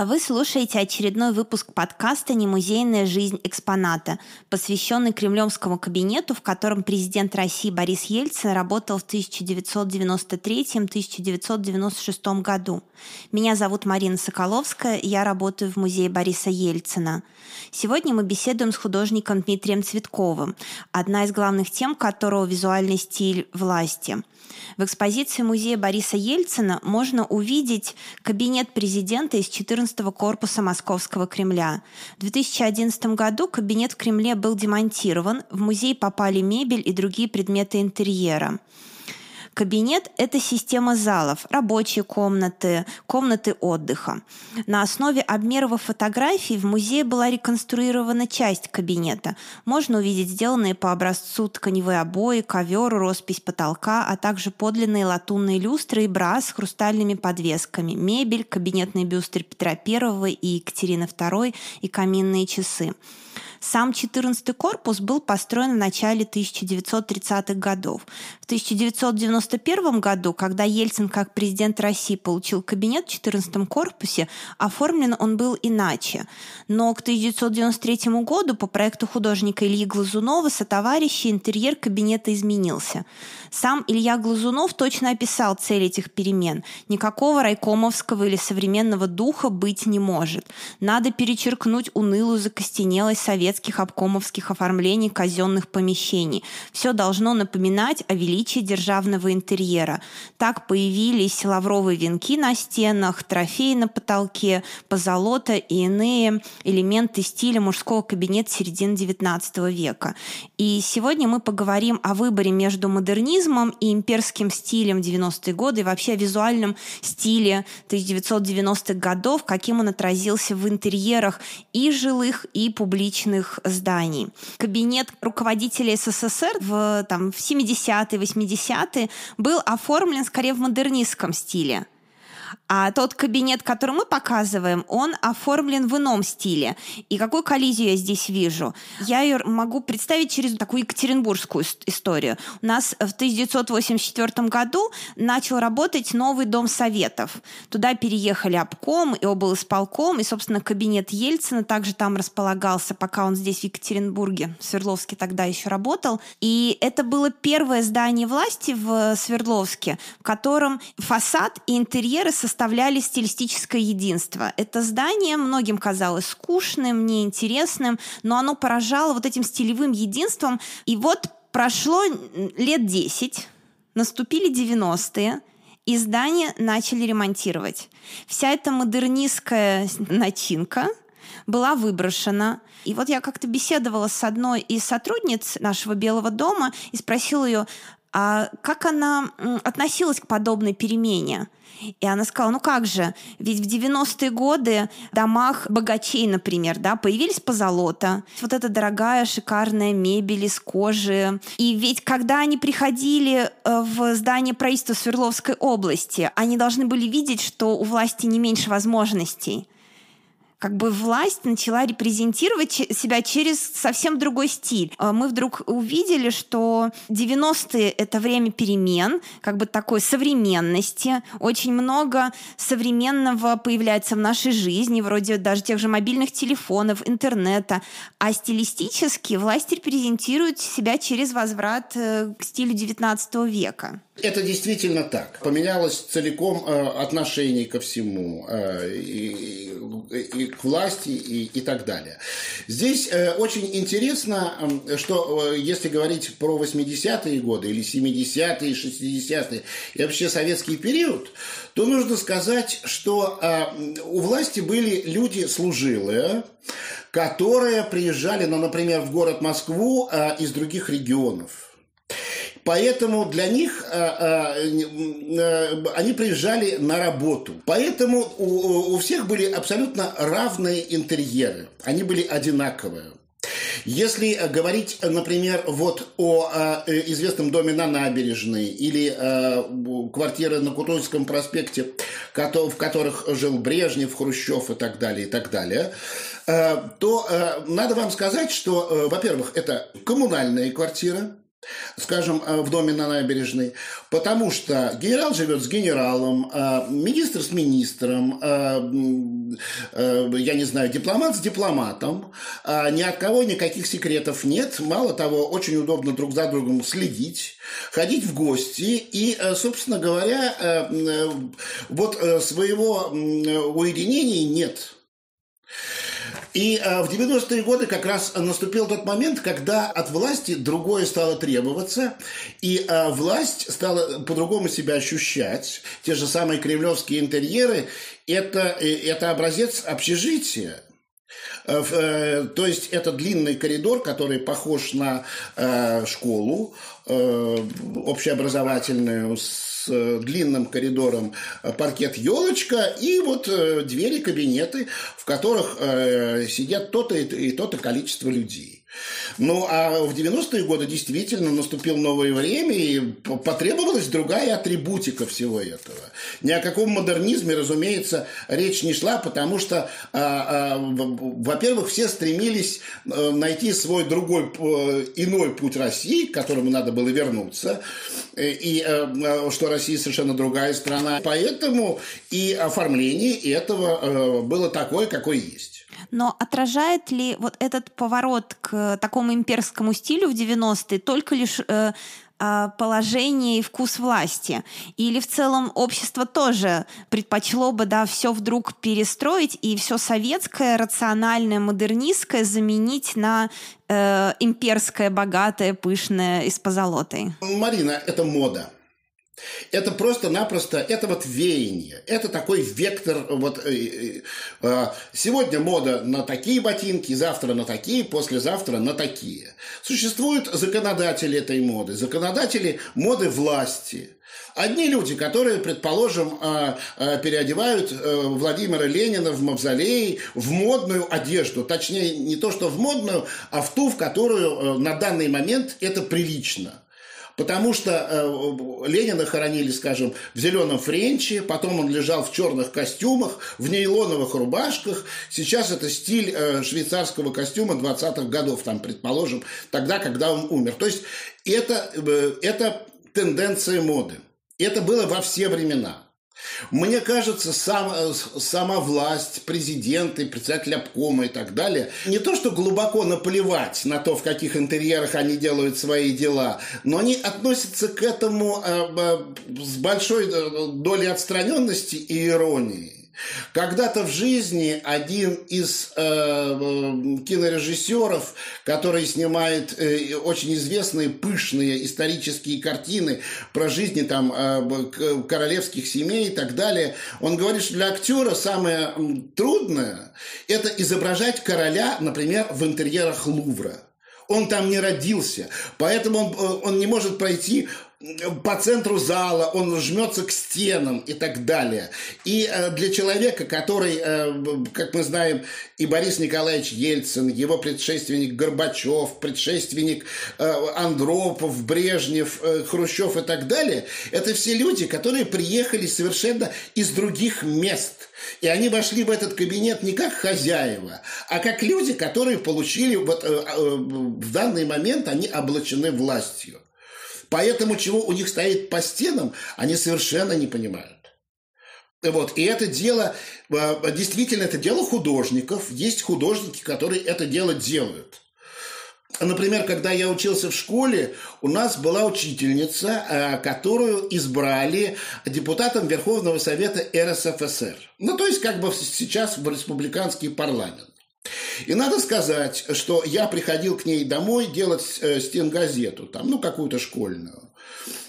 Вы слушаете очередной выпуск подкаста «Немузейная жизнь экспоната», посвященный кремлевскому кабинету, в котором президент России Борис Ельцин работал в 1993-1996 году. Меня зовут Марина Соколовская, я работаю в музее Бориса Ельцина. Сегодня мы беседуем с художником Дмитрием Цветковым, одна из главных тем которого – визуальный стиль власти – в экспозиции музея Бориса Ельцина можно увидеть кабинет президента из 14-го корпуса Московского Кремля. В 2011 году кабинет в Кремле был демонтирован, в музей попали мебель и другие предметы интерьера. Кабинет – это система залов, рабочие комнаты, комнаты отдыха. На основе обмеров фотографий в музее была реконструирована часть кабинета. Можно увидеть сделанные по образцу тканевые обои, ковер, роспись потолка, а также подлинные латунные люстры и бра с хрустальными подвесками, мебель, кабинетный бюстер Петра I и Екатерины II и каминные часы. Сам 14-й корпус был построен в начале 1930-х годов. В 1991 году, когда Ельцин как президент России получил кабинет в 14-м корпусе, оформлен он был иначе. Но к 1993 году по проекту художника Ильи Глазунова сотоварища интерьер кабинета изменился. Сам Илья Глазунов точно описал цель этих перемен. Никакого райкомовского или современного духа быть не может. Надо перечеркнуть унылую закостенелость советских обкомовских оформлений казенных помещений. Все должно напоминать о величии державного интерьера. Так появились лавровые венки на стенах, трофеи на потолке, позолота и иные элементы стиля мужского кабинета середины XIX века. И сегодня мы поговорим о выборе между модернизмом и имперским стилем 90-е годы, и вообще о визуальном стиле 1990-х годов, каким он отразился в интерьерах и жилых, и публичных зданий. Кабинет руководителя СССР в, там, в 70-е, 80-е был оформлен скорее в модернистском стиле – а тот кабинет, который мы показываем, он оформлен в ином стиле. И какую коллизию я здесь вижу? Я ее могу представить через такую екатеринбургскую историю. У нас в 1984 году начал работать новый дом советов. Туда переехали обком и облсполком, и, собственно, кабинет Ельцина также там располагался, пока он здесь в Екатеринбурге, в Свердловске тогда еще работал. И это было первое здание власти в Свердловске, в котором фасад и интерьеры составляли стилистическое единство. Это здание многим казалось скучным, неинтересным, но оно поражало вот этим стилевым единством. И вот прошло лет 10, наступили 90-е, и здание начали ремонтировать. Вся эта модернистская начинка была выброшена. И вот я как-то беседовала с одной из сотрудниц нашего Белого дома и спросила ее, а как она относилась к подобной перемене? И она сказала, ну как же, ведь в 90-е годы в домах богачей, например, да, появились позолота, вот эта дорогая шикарная мебель из кожи. И ведь когда они приходили э, в здание правительства Свердловской области, они должны были видеть, что у власти не меньше возможностей как бы власть начала репрезентировать себя через совсем другой стиль. А мы вдруг увидели, что 90-е — это время перемен, как бы такой современности. Очень много современного появляется в нашей жизни, вроде даже тех же мобильных телефонов, интернета. А стилистически власть репрезентирует себя через возврат э, к стилю 19 века. Это действительно так. Поменялось целиком э, отношение ко всему, э, и, и к власти, и, и так далее. Здесь э, очень интересно, что если говорить про 80-е годы, или 70-е, 60-е, и вообще советский период, то нужно сказать, что у власти были люди служилые, которые приезжали, ну, например, в город Москву из других регионов – Поэтому для них э, э, э, они приезжали на работу. Поэтому у, всех были абсолютно равные интерьеры. Они были одинаковые. Если говорить, например, вот о известном доме на набережной или э, квартиры на Кутузовском проспекте, в которых жил Брежнев, Хрущев и так далее, и так далее, то надо вам сказать, что, во-первых, это коммунальная квартира, скажем, э, в доме на набережной, потому что генерал живет с генералом, э, министр с министром, э, я не знаю, дипломат с дипломатом, ни от кого никаких секретов нет, мало того, очень удобно друг за другом следить, ходить в гости и, собственно говоря, вот своего уединения нет. И э, в 90-е годы как раз наступил тот момент, когда от власти другое стало требоваться, и э, власть стала по-другому себя ощущать. Те же самые кремлевские интерьеры – это, э, это образец общежития. То есть это длинный коридор, который похож на школу общеобразовательную с Э, длинным коридором э, паркет елочка и вот э, двери кабинеты, в которых сидят то-то и то-то количество людей. Ну, а в 90-е годы действительно наступил новое время, и потребовалась другая атрибутика всего этого. Ни о каком модернизме, разумеется, речь не шла, потому что, а, а, во-первых, все стремились а, найти свой другой, а, иной путь России, к которому надо было вернуться, и а, что Россия совершенно другая страна. Поэтому и оформление этого было такое, какое есть. Но отражает ли вот этот поворот к такому имперскому стилю в 90-е только лишь э, а, положение и вкус власти? Или в целом общество тоже предпочло бы да, все вдруг перестроить и все советское, рациональное, модернистское заменить на э, имперское, богатое, пышное и с позолотой? Марина, это мода. Это просто-напросто, это вот веяние, это такой вектор. Вот, э, э, э, сегодня мода на такие ботинки, завтра на такие, послезавтра на такие. Существуют законодатели этой моды, законодатели моды власти. Одни люди, которые, предположим, переодевают Владимира Ленина в мавзолей в модную одежду. Точнее, не то, что в модную, а в ту, в которую на данный момент это прилично. Потому что э, Ленина хоронили, скажем, в зеленом френче, потом он лежал в черных костюмах, в нейлоновых рубашках. Сейчас это стиль э, швейцарского костюма 20-х годов, там, предположим, тогда, когда он умер. То есть это, э, это тенденция моды. Это было во все времена. Мне кажется, сам, сама власть, президенты, председатель обкома и так далее, не то, что глубоко наплевать на то, в каких интерьерах они делают свои дела, но они относятся к этому э, э, с большой э, долей отстраненности и иронии. Когда-то в жизни один из э, кинорежиссеров, который снимает э, очень известные пышные исторические картины про жизни там э, королевских семей и так далее, он говорит, что для актера самое трудное – это изображать короля, например, в интерьерах Лувра. Он там не родился, поэтому он, э, он не может пройти по центру зала, он жмется к стенам и так далее. И э, для человека, который, э, как мы знаем, и Борис Николаевич Ельцин, его предшественник Горбачев, предшественник э, Андропов, Брежнев, Хрущев и так далее, это все люди, которые приехали совершенно из других мест. И они вошли в этот кабинет не как хозяева, а как люди, которые получили вот в данный момент они облачены властью. Поэтому чего у них стоит по стенам, они совершенно не понимают. Вот. И это дело, э, действительно, это дело художников. Есть художники, которые это дело делают. Например, когда я учился в школе, у нас была учительница, э, которую избрали депутатом Верховного Совета РСФСР. Ну, то есть, как бы сейчас в республиканский парламент. И надо сказать, что я приходил к ней домой делать э, стенгазету, там, ну, какую-то школьную.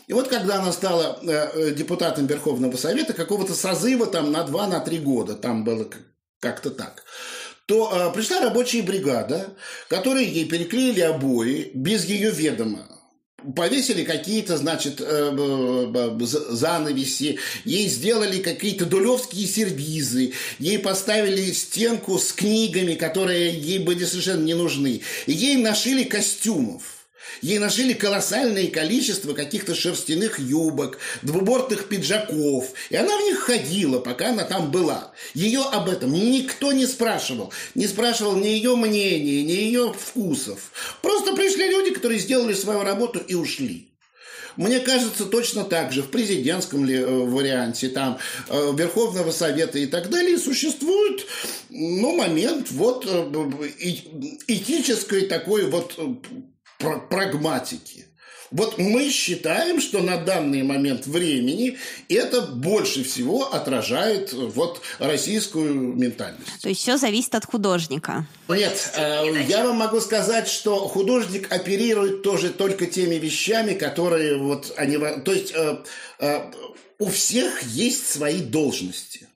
И вот когда она стала э, э, депутатом Верховного Совета, какого-то созыва там на 2-3 на года, там было как-то так, то пришла рабочая бригада, которые ей переклеили обои без ее ведома повесили какие-то, значит, э, занавеси, ей сделали какие-то дулевские сервизы, ей поставили стенку с книгами, которые ей были совершенно не нужны, и ей нашили костюмов. Ей нашили колоссальное количество каких-то шерстяных юбок, двубортных пиджаков, и она в них ходила, пока она там была. Ее об этом никто не спрашивал. Не спрашивал ни ее мнения, ни ее вкусов. Просто пришли люди, которые сделали свою работу и ушли. Мне кажется, точно так же в президентском ли, э, варианте, там, э, Верховного Совета и так далее существует ну, момент вот э, этической такой вот прагматики. Вот мы считаем, что на данный момент времени это больше всего отражает вот российскую ментальность. То есть все зависит от художника. Нет, э, я вам могу сказать, что художник оперирует тоже только теми вещами, которые вот они... То есть э, э, у всех есть свои должности.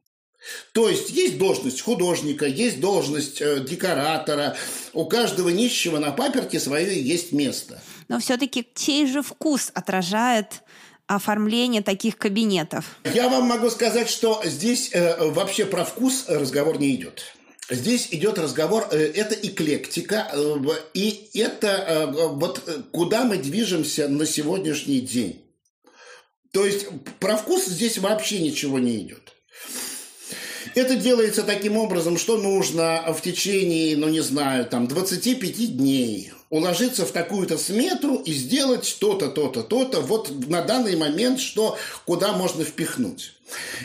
То есть есть должность художника, есть должность э, декоратора. У каждого нищего на паперте свое есть место. Но все-таки чей же вкус отражает оформление таких кабинетов? Я вам могу сказать, что здесь э, вообще про вкус разговор не идет. Здесь идет разговор, э, это эклектика, э, и это э, вот куда мы движемся на сегодняшний день. То есть про вкус здесь вообще ничего не идет. Это делается таким образом, что нужно в течение, ну не знаю, там 25 дней уложиться в такую-то сметру и сделать то-то, то-то, то-то, вот на данный момент, что куда можно впихнуть.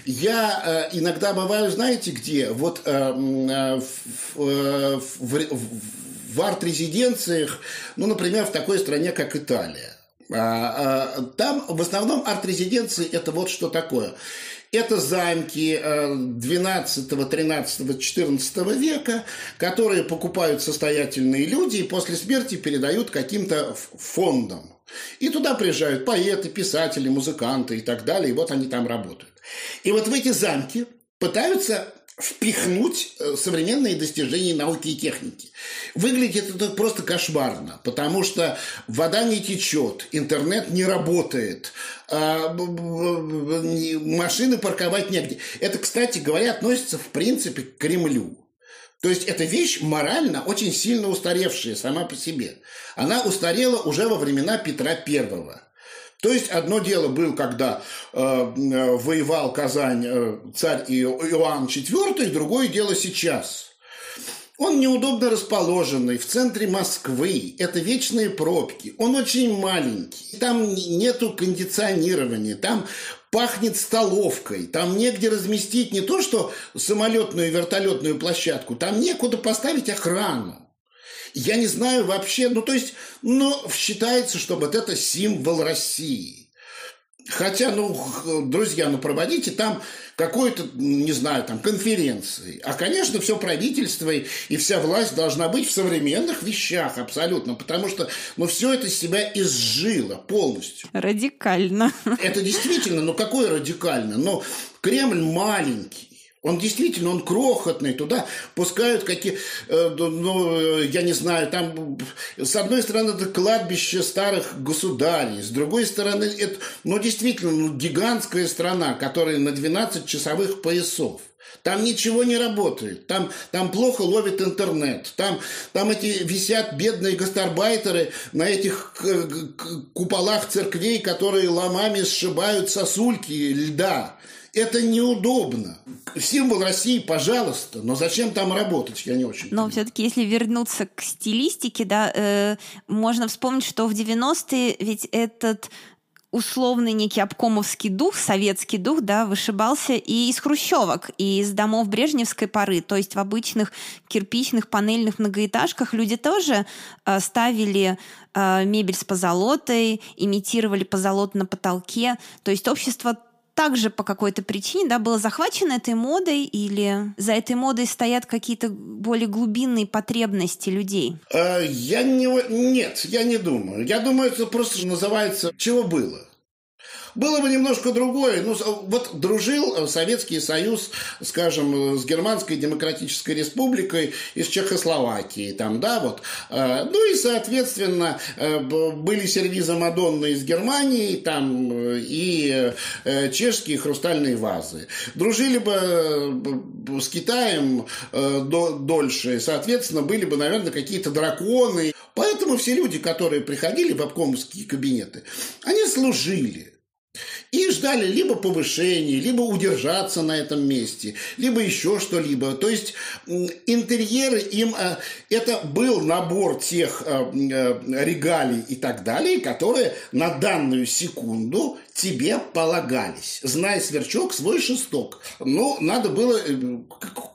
Я э, иногда бываю, знаете, где? Вот э, э, в, э, в, в арт-резиденциях, ну, например, в такой стране, как Италия. А, а, там в основном арт-резиденции это вот что такое. Это замки 12, 13, 14 века, которые покупают состоятельные люди и после смерти передают каким-то фондам. И туда приезжают поэты, писатели, музыканты и так далее, и вот они там работают. И вот в эти замки пытаются впихнуть э, современные достижения науки и техники. Выглядит это просто кошмарно, потому что вода не течет, интернет не работает, а, машины парковать негде. Это, кстати говоря, относится в принципе к Кремлю. То есть эта вещь морально очень сильно устаревшая сама по себе. Она устарела уже во времена Петра Первого. То есть одно дело было, когда э, э, воевал Казань э, царь Иоанн IV, другое дело сейчас. Он неудобно расположенный в центре Москвы. Это вечные пробки. Он очень маленький. Там нету кондиционирования. Там пахнет столовкой. Там негде разместить не то, что самолетную и вертолетную площадку. Там некуда поставить охрану. Я не знаю вообще, ну то есть, ну считается, что вот это символ России. Хотя, ну, друзья, ну проводите там какой-то, не знаю, там конференции. А, конечно, все правительство и вся власть должна быть в современных вещах абсолютно, потому что, ну, все это себя изжило полностью. Радикально. Это действительно, ну, какое радикально? Но Кремль маленький. Он действительно, он крохотный, туда пускают какие, э, ну, я не знаю, там, с одной стороны, это кладбище старых государей, с другой стороны, это, ну, действительно, ну, гигантская страна, которая на 12 часовых поясов. Там ничего не работает, там, там плохо ловит интернет, там, там эти висят бедные гастарбайтеры на этих куполах церквей, которые ломами сшибают сосульки льда. Это неудобно. Символ России, пожалуйста, но зачем там работать, я не очень Но все-таки, если вернуться к стилистике, да, э, можно вспомнить, что в 90-е ведь этот условный некий обкомовский дух, советский дух, да, вышибался и из хрущевок, и из домов брежневской поры. То есть в обычных кирпичных панельных многоэтажках люди тоже э, ставили э, мебель с позолотой, имитировали позолоту на потолке. То есть общество также по какой-то причине да, было захвачено этой модой или за этой модой стоят какие-то более глубинные потребности людей? А, я не... Нет, я не думаю. Я думаю, это просто называется «чего было». Было бы немножко другое. Ну, вот дружил Советский Союз, скажем, с Германской Демократической Республикой из Чехословакии, там, да, вот. Ну и, соответственно, были сервизы Мадонны из Германии, там, и чешские хрустальные вазы. Дружили бы с Китаем дольше, соответственно, были бы, наверное, какие-то драконы. Поэтому все люди, которые приходили в обкомовские кабинеты, они служили. И ждали либо повышения, либо удержаться на этом месте, либо еще что-либо. То есть интерьеры им э, это был набор тех э, э, регалий и так далее, которые на данную секунду тебе полагались. Знай, сверчок, свой шесток. Но надо было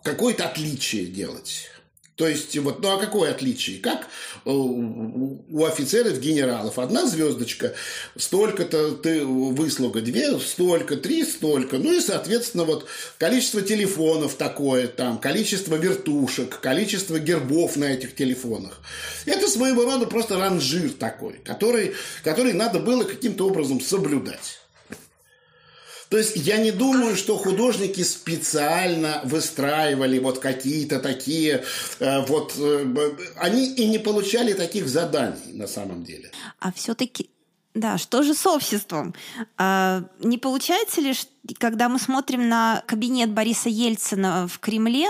какое-то отличие делать. То есть, вот, ну а какое отличие? Как э, у офицеров, генералов одна звездочка, столько-то ты выслуга, две, столько, три, столько. Ну и, соответственно, вот количество телефонов такое, там, количество вертушек, количество гербов на этих телефонах. Это своего рода просто ранжир такой, который, который надо было каким-то образом соблюдать. То есть я не думаю, что художники специально выстраивали вот какие-то такие э, вот э, они и не получали таких заданий на самом деле. А все-таки да, что же с обществом? А, не получается ли, когда мы смотрим на кабинет Бориса Ельцина в Кремле,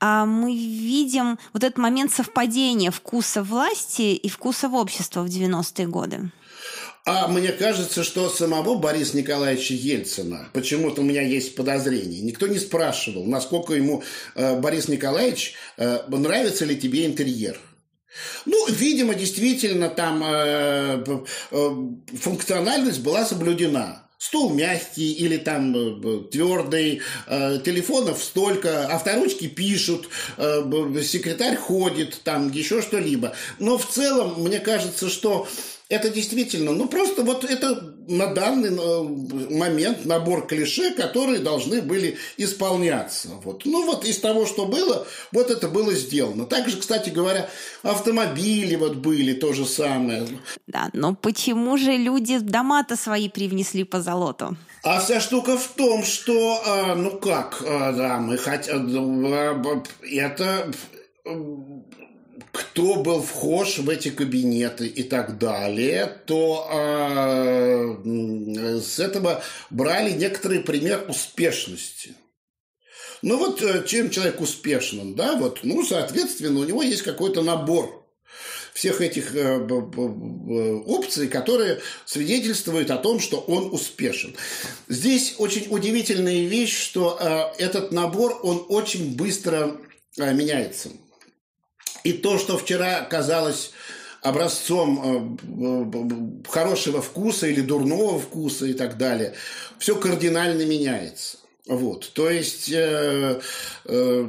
а мы видим вот этот момент совпадения вкуса власти и вкуса общества в 90-е годы? А мне кажется, что самого Бориса Николаевича Ельцина, почему-то у меня есть подозрение, никто не спрашивал, насколько ему э, Борис Николаевич, э, нравится ли тебе интерьер. Ну, видимо, действительно там э, э, функциональность была соблюдена стул мягкий или там э, твердый, э, телефонов столько, авторучки пишут, э, секретарь ходит, там еще что-либо. Но в целом, мне кажется, что это действительно, ну просто вот это на данный э, момент набор клише, которые должны были исполняться. Вот. Ну вот из того, что было, вот это было сделано. Также, кстати говоря, автомобили вот были то же самое. Да, но почему же люди дома-то свои привнесли по золоту? А вся штука в том, что, а, ну как, а, да, мы хотим, а, это кто был вхож в эти кабинеты и так далее, то э, с этого брали некоторый пример успешности. Ну вот э, чем человек успешным, да, вот, ну, соответственно, у него есть какой-то набор всех этих э, опций, которые свидетельствуют о том, что он успешен. Здесь очень удивительная вещь, что э, этот набор, он очень быстро меняется. И то, что вчера казалось образцом э, хорошего вкуса или дурного вкуса и так далее, все кардинально меняется. Вот, то есть э, э,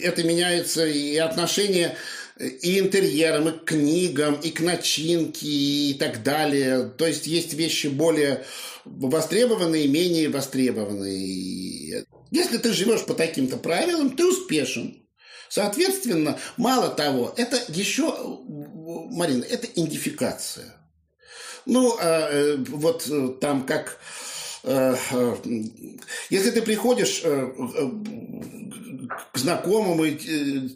это меняется и отношение и интерьерам, и к книгам, и к начинке, и так далее. То есть есть вещи более востребованные, менее востребованные. Если ты живешь по таким-то правилам, ты успешен. Соответственно, мало того, это еще, Марина, это идентификация. Ну, а, э, вот э, там как... Э, если ты приходишь к знакомому,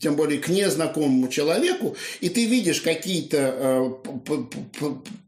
тем более к незнакомому человеку, и ты видишь какие-то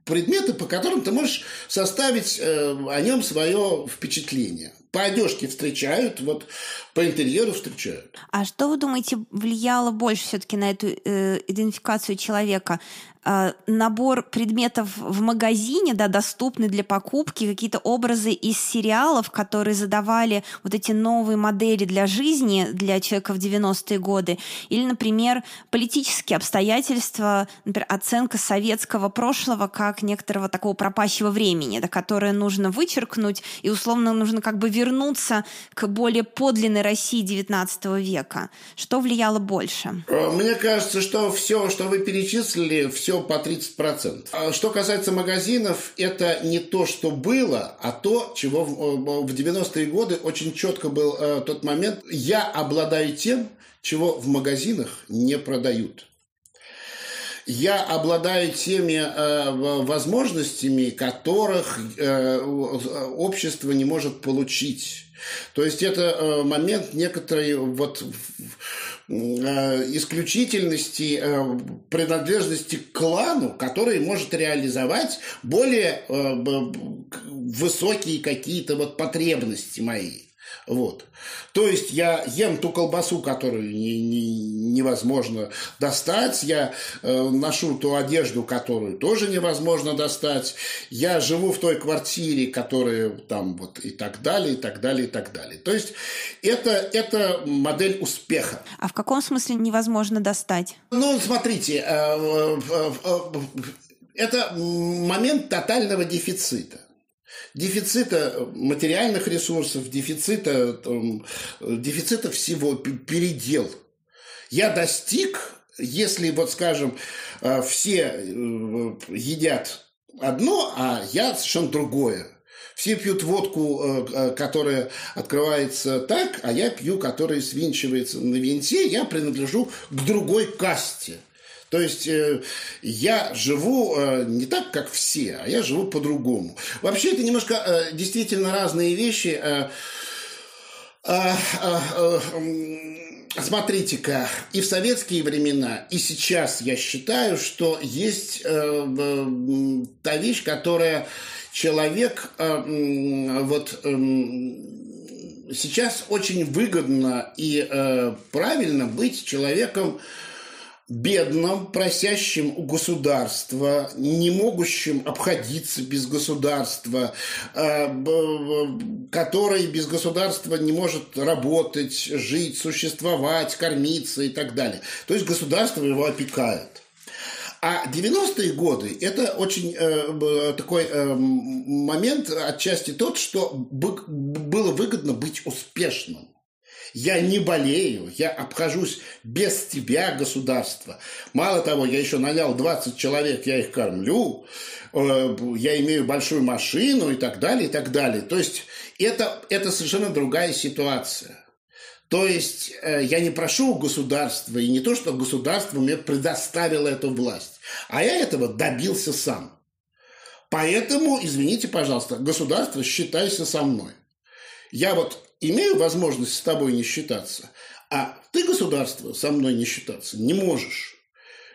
предметы, по которым ты можешь составить о нем свое впечатление – по одежке встречают, вот по интерьеру встречают. А что вы думаете влияло больше все-таки на эту э, идентификацию человека? Э, набор предметов в магазине, да, доступны для покупки, какие-то образы из сериалов, которые задавали вот эти новые модели для жизни для человека в 90-е годы, или, например, политические обстоятельства, например, оценка советского прошлого как некоторого такого пропащего времени, да, которое нужно вычеркнуть, и условно нужно как бы вернуться к более подлинной России 19 века. Что влияло больше? Э, мне кажется, что все, что вы перечислили, все все по 30%. А что касается магазинов, это не то, что было, а то, чего в 90-е годы очень четко был э, тот момент. Я обладаю тем, чего в магазинах не продают. я обладаю теми э, возможностями, которых э, общество не может получить. То есть это э, момент некоторой вот э, исключительности, э, принадлежности к клану, который может реализовать более высокие какие-то вот потребности мои. Вот. То есть я ем ту колбасу, которую не, не, невозможно достать, я э, ношу ту одежду, которую тоже невозможно достать, я живу в той квартире, которая там вот и так далее, и так далее, и так далее. То есть это, это модель успеха. А в каком смысле невозможно достать? Ну, смотрите, э, э, э, это момент тотального дефицита дефицита материальных ресурсов, дефицита, там, дефицита всего, передел. Я достиг, если, вот скажем, э, все э, едят одно, а я совершенно другое. Все пьют водку, э, которая открывается так, а я пью, которая свинчивается на винте. Я принадлежу к другой касте – то есть э, я живу э, не так, как все, а я живу по-другому. Вообще это немножко э, действительно разные вещи. Смотрите-ка, и в советские времена, и сейчас я считаю, что есть та вещь, которая человек вот сейчас очень выгодно и правильно быть человеком бедным, просящим у государства, не могущим обходиться без государства, э, который без государства не может работать, жить, существовать, кормиться и так далее. То есть государство его опекает. А 90-е годы – это очень э, такой э, момент, отчасти тот, что было выгодно быть успешным. Я не болею, я обхожусь без тебя, государство. Мало того, я еще нанял 20 человек, я их кормлю, э, я имею большую машину и так далее, и так далее. То есть это, это совершенно другая ситуация. То есть э, я не прошу у государства, и не то, что государство мне предоставило эту власть, а я этого добился сам. Поэтому, извините, пожалуйста, государство, считайся со мной. Я вот имею возможность с тобой не считаться, а ты, государство, со мной не считаться не можешь.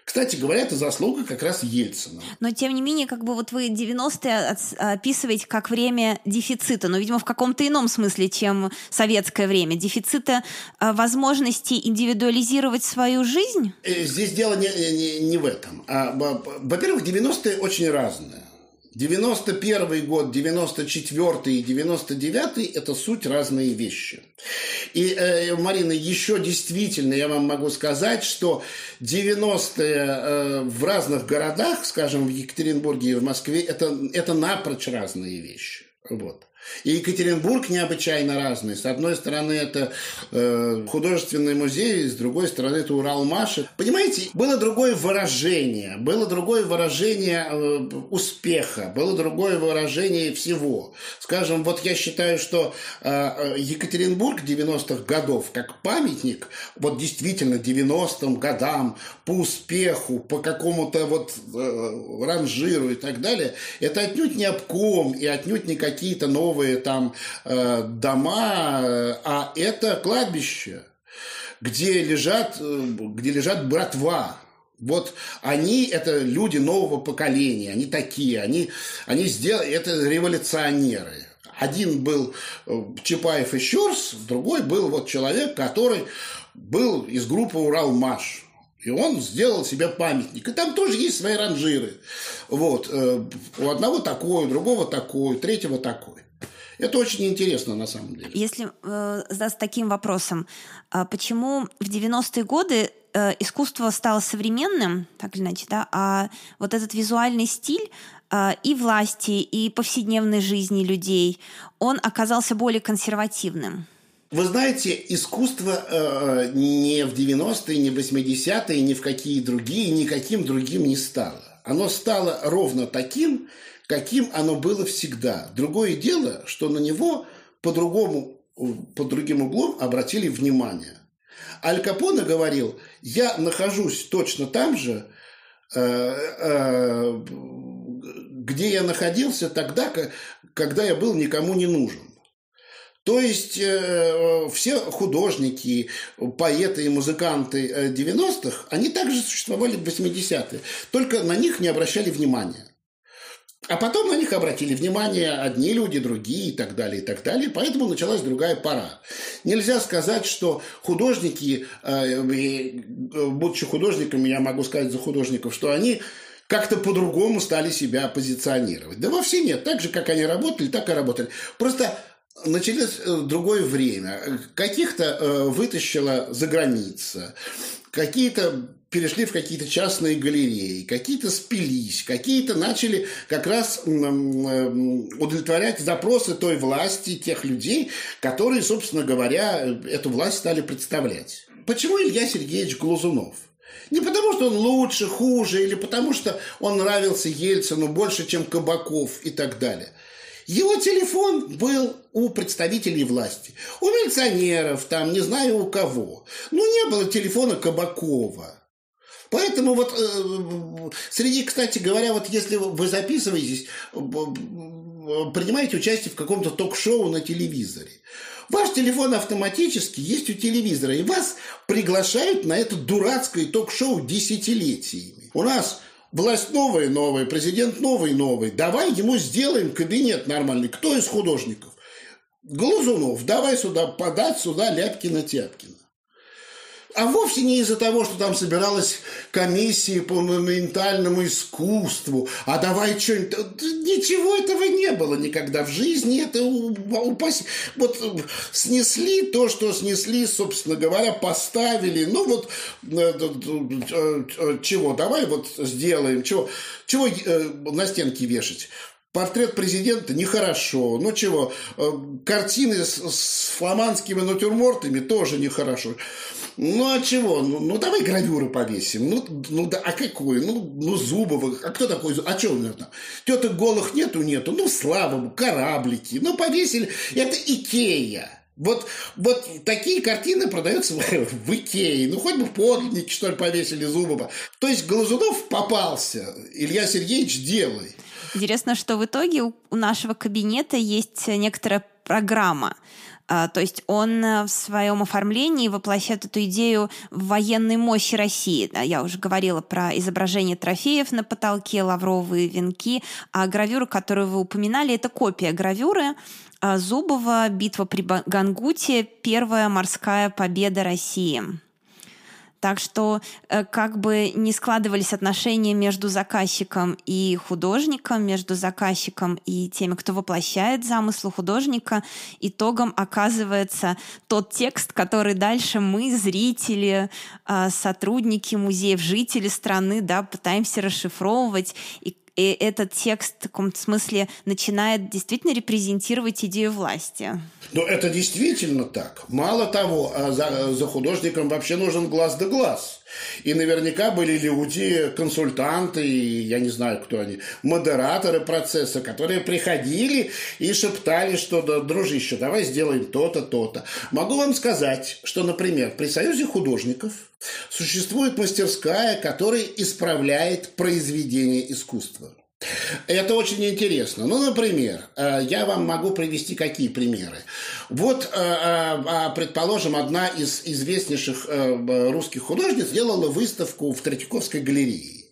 Кстати говоря, это заслуга как раз Ельцина. Но, тем не менее, как бы вот вы 90-е описываете как время дефицита, но, видимо, в каком-то ином смысле, чем советское время. Дефицита а, возможности индивидуализировать свою жизнь? Э, здесь дело не, не, не в этом. А, во-первых, 90-е очень разные. 91 год, 94 и 99 – это суть разные вещи. И, э, Марина, еще действительно я вам могу сказать, что 90-е э, в разных городах, скажем, в Екатеринбурге и в Москве, это, это напрочь разные вещи. Вот. И Екатеринбург необычайно разный. С одной стороны, это э, художественный музей, с другой стороны, это Уралмаш. Понимаете, было другое выражение, было другое выражение э, успеха, было другое выражение всего. Скажем, вот я считаю, что э, Екатеринбург 90-х годов, как памятник, вот действительно 90-м годам, по успеху, по какому-то вот э, ранжиру и так далее, это отнюдь не обком и отнюдь не какие-то новые новые там э, дома, э, а это кладбище, где лежат, э, где лежат братва, вот они – это люди нового поколения, они такие, они, они сделали, это революционеры. Один был э, Чапаев и Щерс, другой был вот человек, который был из группы «Уралмаш». И он сделал себе памятник. И там тоже есть свои ранжиры. Вот. У одного такой, у другого такой, у третьего такой. Это очень интересно на самом деле. Если э, задаться таким вопросом, э, почему в 90-е годы э, искусство стало современным, так или иначе, да, а вот этот визуальный стиль э, и власти, и повседневной жизни людей, он оказался более консервативным? Вы знаете, искусство э, не в 90-е, не в 80-е, ни в какие другие, никаким другим не стало. Оно стало ровно таким, каким оно было всегда. Другое дело, что на него по-другому, под другим углом обратили внимание. Аль Капоне говорил, я нахожусь точно там же, где я находился тогда, когда я был никому не нужен. То есть э, все художники, поэты и музыканты 90-х, они также существовали в 80-е, только на них не обращали внимания. А потом на них обратили внимание одни люди, другие и так далее, и так далее. Поэтому началась другая пора. Нельзя сказать, что художники, э, будучи художниками, я могу сказать за художников, что они как-то по-другому стали себя позиционировать. Да вовсе нет. Так же, как они работали, так и работали. Просто началось э, другое время. Каких-то э, вытащила за граница, какие-то перешли в какие-то частные галереи, какие-то спились, какие-то начали как раз удовлетворять запросы той власти, тех людей, которые, собственно говоря, эту власть стали представлять. Почему Илья Сергеевич Глазунов? Не потому, что он лучше, хуже, или потому, что он нравился Ельцину больше, чем Кабаков и так далее. Его телефон был у представителей власти, у милиционеров, там, не знаю у кого. Но не было телефона Кабакова. Поэтому вот э, среди, кстати говоря, вот если вы записываетесь, принимаете участие в каком-то ток-шоу на телевизоре, Ваш телефон автоматически есть у телевизора, и вас приглашают на это дурацкое ток-шоу десятилетиями. У нас власть новая, новая, президент новый, новый. Давай ему сделаем кабинет нормальный. Кто из художников? Глазунов, давай сюда подать сюда Ляпкина-Тяпкина. А вовсе не из-за того, что там собиралась комиссия по монументальному искусству. А давай что-нибудь... Ничего этого не было никогда в жизни. Это упаси... Вот снесли то, что снесли, собственно говоря, поставили. Ну вот э, э, э, чего, давай вот сделаем. Чего, чего на стенке вешать? Портрет президента нехорошо. Ну чего, картины с, с фламандскими натюрмортами тоже нехорошо. Ну, а чего? Ну, ну давай гравюры повесим. Ну, ну да, а какой? Ну, ну Зубовых. А кто такой? А что у него там? Теток голых нету, нету. Ну, слава богу, кораблики. Ну, повесили. Это Икея. Вот, вот такие картины продаются в Икее. Ну, хоть бы подлинники, что ли, повесили Зубова. То есть Глазунов попался. Илья Сергеевич, делай. Интересно, что в итоге у нашего кабинета есть некоторая программа. А, то есть он э, в своем оформлении воплощает эту идею военной мощи России. Я уже говорила про изображение трофеев на потолке, лавровые венки, а гравюра, которую вы упоминали, это копия гравюры а, Зубова «Битва при Гангуте. Первая морская победа России». Так что э, как бы не складывались отношения между заказчиком и художником, между заказчиком и теми, кто воплощает замыслы художника, итогом оказывается тот текст, который дальше мы, зрители, э, сотрудники музеев, жители страны, да, пытаемся расшифровывать. И и этот текст в таком смысле начинает действительно репрезентировать идею власти. Но это действительно так. Мало того, а за, за художником вообще нужен глаз да глаз. И наверняка были люди, консультанты, я не знаю, кто они, модераторы процесса, которые приходили и шептали, что, да, дружище, давай сделаем то-то, то-то. Могу вам сказать, что, например, при Союзе художников существует мастерская, которая исправляет произведение искусства. Это очень интересно. Ну, например, э, я вам могу привести какие примеры. Вот, э, э, предположим, одна из известнейших русских художниц сделала выставку в Третьяковской галерее.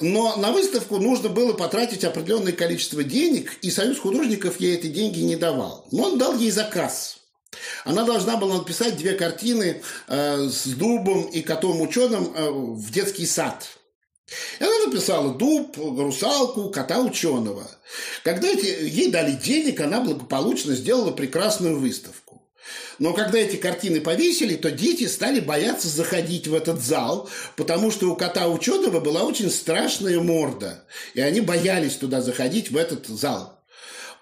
Но на выставку нужно было потратить определенное количество денег, и Союз художников ей эти деньги не давал. Но он дал ей заказ. Она должна была написать две картины с дубом и котом-ученым в детский сад – и она написала дуб, русалку, кота ученого. Когда эти, ей дали денег, она благополучно сделала прекрасную выставку. Но когда эти картины повесили, то дети стали бояться заходить в этот зал, потому что у кота ученого была очень страшная морда. И они боялись туда заходить, в этот зал.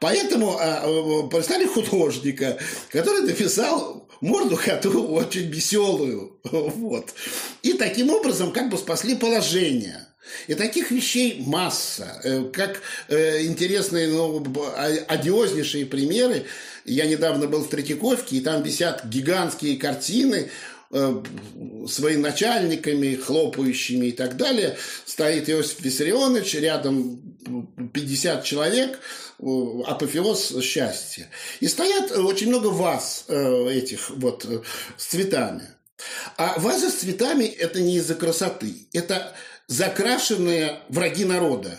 Поэтому а, представили художника, который написал морду коту очень веселую. Вот. И таким образом как бы спасли положение. И таких вещей масса. Э, как э, интересные, ну, одиознейшие примеры. Я недавно был в Третьяковке, и там висят гигантские картины э, своими начальниками, хлопающими и так далее, стоит Иосиф Виссарионович, рядом 50 человек, апофеоз счастья. И стоят очень много ваз этих вот с цветами. А вазы с цветами – это не из-за красоты, это закрашенные враги народа.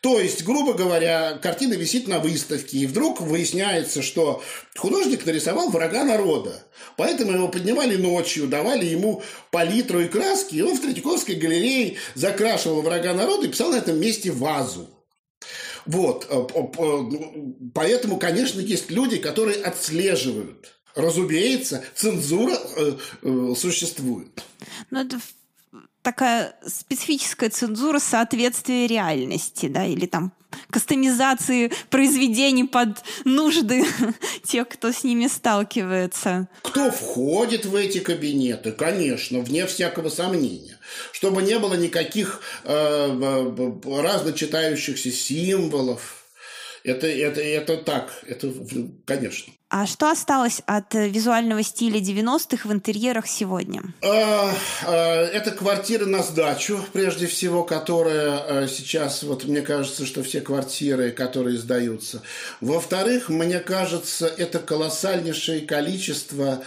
То есть, грубо говоря, картина висит на выставке, и вдруг выясняется, что художник нарисовал врага народа. Поэтому его поднимали ночью, давали ему палитру и краски, и он в Третьяковской галерее закрашивал врага народа и писал на этом месте вазу. Вот. Э, ну, поэтому, конечно, есть люди, которые отслеживают. Разумеется, цензура э, э, существует. Но это такая специфическая цензура соответствия реальности, да, или там кастомизации произведений под нужды тех, кто с ними сталкивается. Кто входит в эти кабинеты? Конечно, вне всякого сомнения. Чтобы не было никаких э, э разночитающихся символов. Это, это, это так, это, конечно. А что осталось от э, визуального стиля 90-х в интерьерах сегодня? А, а, это квартира на сдачу, прежде всего, которая э, сейчас, вот мне кажется, что все квартиры, которые сдаются. Во-вторых, мне кажется, это колоссальнейшее количество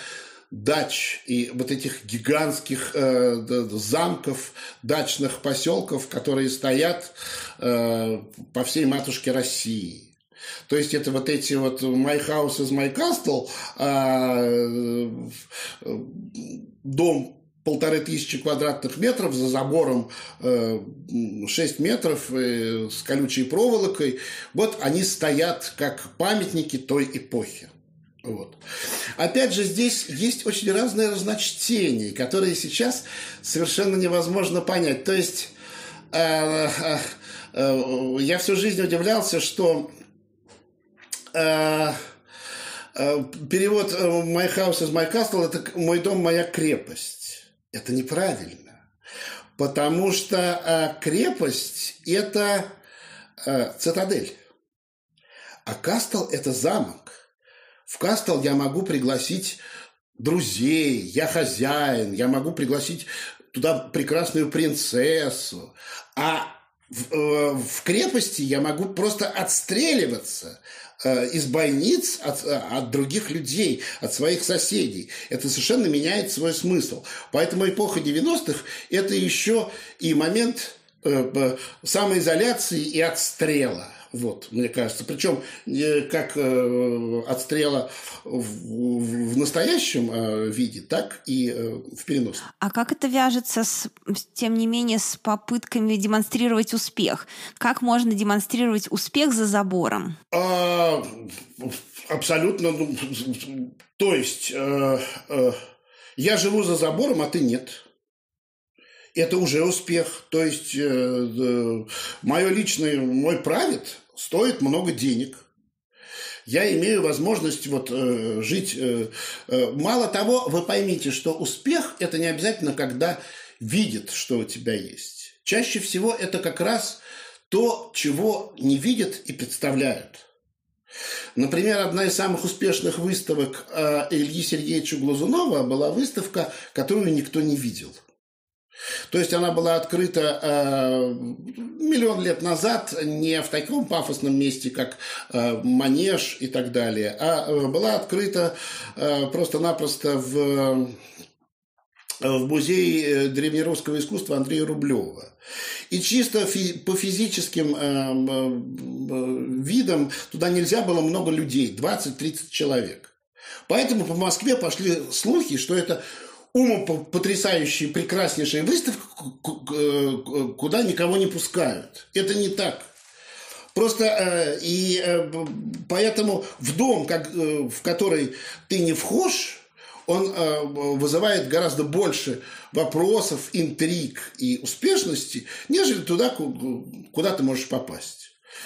дач и вот этих гигантских э, замков, дачных поселков, которые стоят э, по всей матушке России. То есть это вот эти вот My House is My Castle, а, э, дом полторы тысячи квадратных метров, за забором 6 э, метров э, с колючей проволокой. Вот они стоят как памятники той эпохи. Вот. Опять же, здесь есть очень разные разночтения, которые сейчас совершенно невозможно понять. То есть я всю жизнь удивлялся, что Э, э, перевод э, «My house is my castle» – это «мой дом, моя крепость». Это неправильно. Потому что крепость – это цитадель. А кастл – это замок. В кастл я могу пригласить друзей, я хозяин, я могу пригласить туда прекрасную принцессу. А в, в крепости я могу просто отстреливаться Э, из больниц от, э, от других людей, от своих соседей. Это совершенно меняет свой смысл. Поэтому эпоха 90-х – это еще и момент э, самоизоляции и отстрела – вот, мне кажется. Причем как э, отстрела в, в настоящем э, виде, так и э, в переносном. А как это вяжется, с, тем не менее, с попытками демонстрировать успех? Как можно демонстрировать успех за забором? А, абсолютно. Ну, то есть э, э, я живу за забором, а ты нет это уже успех. То есть э, э, мое личное, мой правит стоит много денег. Я имею возможность вот, э, жить. Э, э, мало того, вы поймите, что успех – это не обязательно, когда видит, что у тебя есть. Чаще всего это как раз то, чего не видят и представляют. Например, одна из самых успешных выставок э, Ильи Сергеевича Глазунова была выставка, которую никто не видел – то есть она была открыта э, миллион лет назад не в таком пафосном месте, как э, Манеж и так далее, а э, была открыта э, просто-напросто в в музее э, древнерусского искусства Андрея Рублева. И чисто фи- по физическим э, э, видам туда нельзя было много людей, 20-30 человек. Поэтому по Москве пошли слухи, что это умопотрясающая, прекраснейшая выставка, куда никого не пускают. Это не так. Просто э, и э, поэтому в дом, э, в который ты не вхож, он вызывает гораздо больше вопросов, интриг и успешности, нежели туда, куда ты можешь попасть.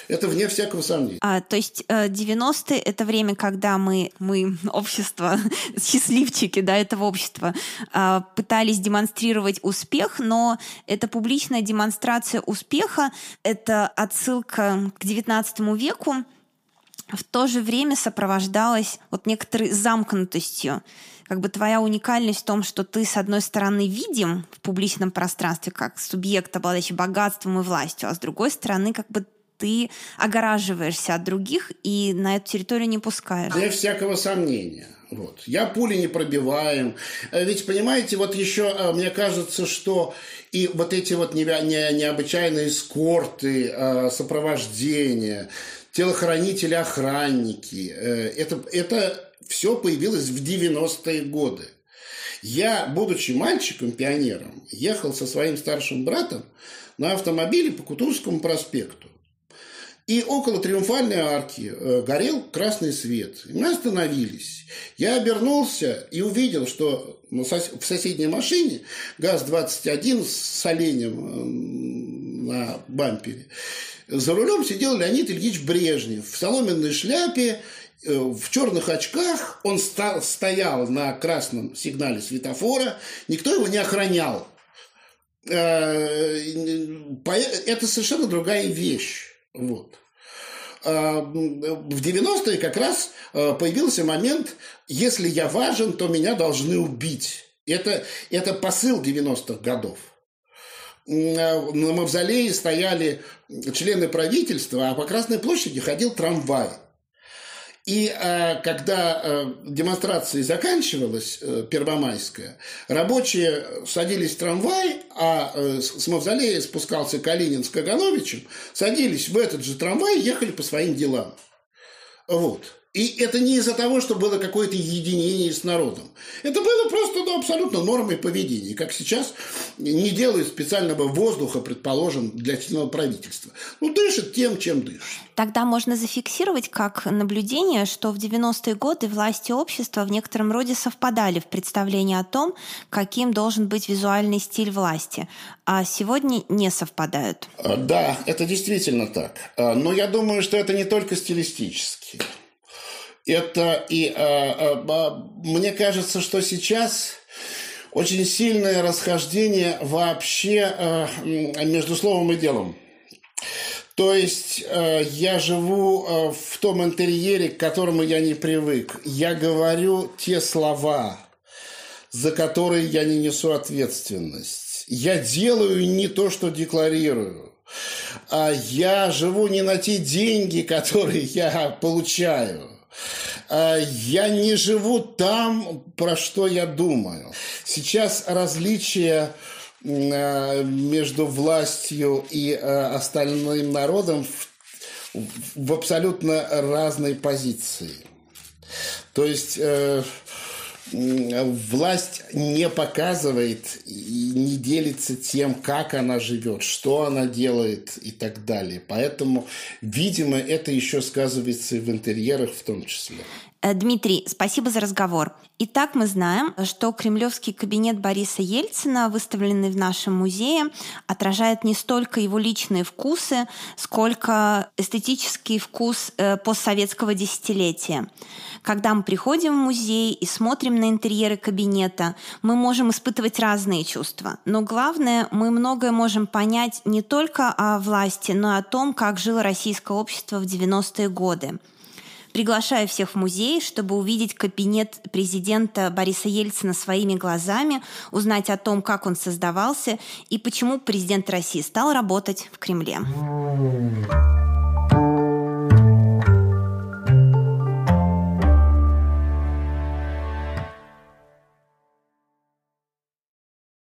Это вне всякого сомнения. А, то есть 90-е — это время, когда мы, мы общество, счастливчики да, этого общества, а, пытались демонстрировать успех, но эта публичная демонстрация успеха — это отсылка к XIX веку, в то же время сопровождалась вот некоторой замкнутостью. Как бы твоя уникальность в том, что ты, с одной стороны, видим в публичном пространстве как субъект, обладающий богатством и властью, а с другой стороны, как бы ты огораживаешься от других и на эту территорию не пускаешь. Без всякого сомнения. Вот. Я пули не пробиваем. Э, ведь, понимаете, вот еще э, мне кажется, что и вот эти вот не, не, необычайные эскорты, э, сопровождения, телохранители, охранники, это, это все появилось в 90-е годы. Я, будучи мальчиком-пионером, ехал со своим старшим братом на автомобиле по Кутузовскому проспекту. И около Триумфальной арки э, горел красный свет. И мы остановились. Я обернулся и увидел, что в соседней машине ГАЗ-21 с оленем на бампере. За рулем сидел Леонид Ильич Брежнев в соломенной шляпе, э, в черных очках. Он стоял на красном сигнале светофора. Никто его не охранял. Э, это совершенно другая вещь. Вот. А, в 90-е как раз а, появился момент, если я важен, то меня должны убить. Это, это посыл 90-х годов. А, на мавзолее стояли члены правительства, а по Красной площади ходил трамвай. И э, когда э, демонстрация заканчивалась, э, первомайская, рабочие садились в трамвай, а э, с мавзолея спускался Калинин с Кагановичем, садились в этот же трамвай и ехали по своим делам. Вот. И это не из-за того, что было какое-то единение с народом. Это было просто ну, абсолютно нормой поведения. Как сейчас не делают специального воздуха, предположим, для сильного правительства. Ну, дышит тем, чем дышит. Тогда можно зафиксировать как наблюдение, что в 90-е годы власти общества в некотором роде совпадали в представлении о том, каким должен быть визуальный стиль власти, а сегодня не совпадают. А, да, это действительно так. А, но я думаю, что это не только стилистически. Это и а, а, мне кажется, что сейчас очень сильное расхождение вообще а, между словом и делом. То есть э, я живу э, в том интерьере, к которому я не привык. Я говорю те слова, за которые я не несу ответственность. Я делаю не то, что декларирую. А я живу не на те деньги, которые я получаю. А, я не живу там, про что я думаю. Сейчас различия а, между властью и а, остальным народом в, абсолютно разной позиции. То есть э, власть не показывает и не делится тем, как она живет, что она делает и так далее. Поэтому, видимо, это еще сказывается и в интерьерах в том числе. Э, Дмитрий, спасибо за разговор. Итак, мы знаем, что кремлевский кабинет Бориса Ельцина, выставленный в нашем музее, отражает не столько его личные вкусы, сколько эстетический вкус э, постсоветского десятилетия. Когда мы приходим в музей и смотрим на интерьеры кабинета, мы можем испытывать разные чувства. Но главное, мы многое можем понять не только о власти, но и о том, как жило российское общество в 90-е годы. Приглашаю всех в музей, чтобы увидеть кабинет президента Бориса Ельцина своими глазами, узнать о том, как он создавался и почему президент России стал работать в Кремле.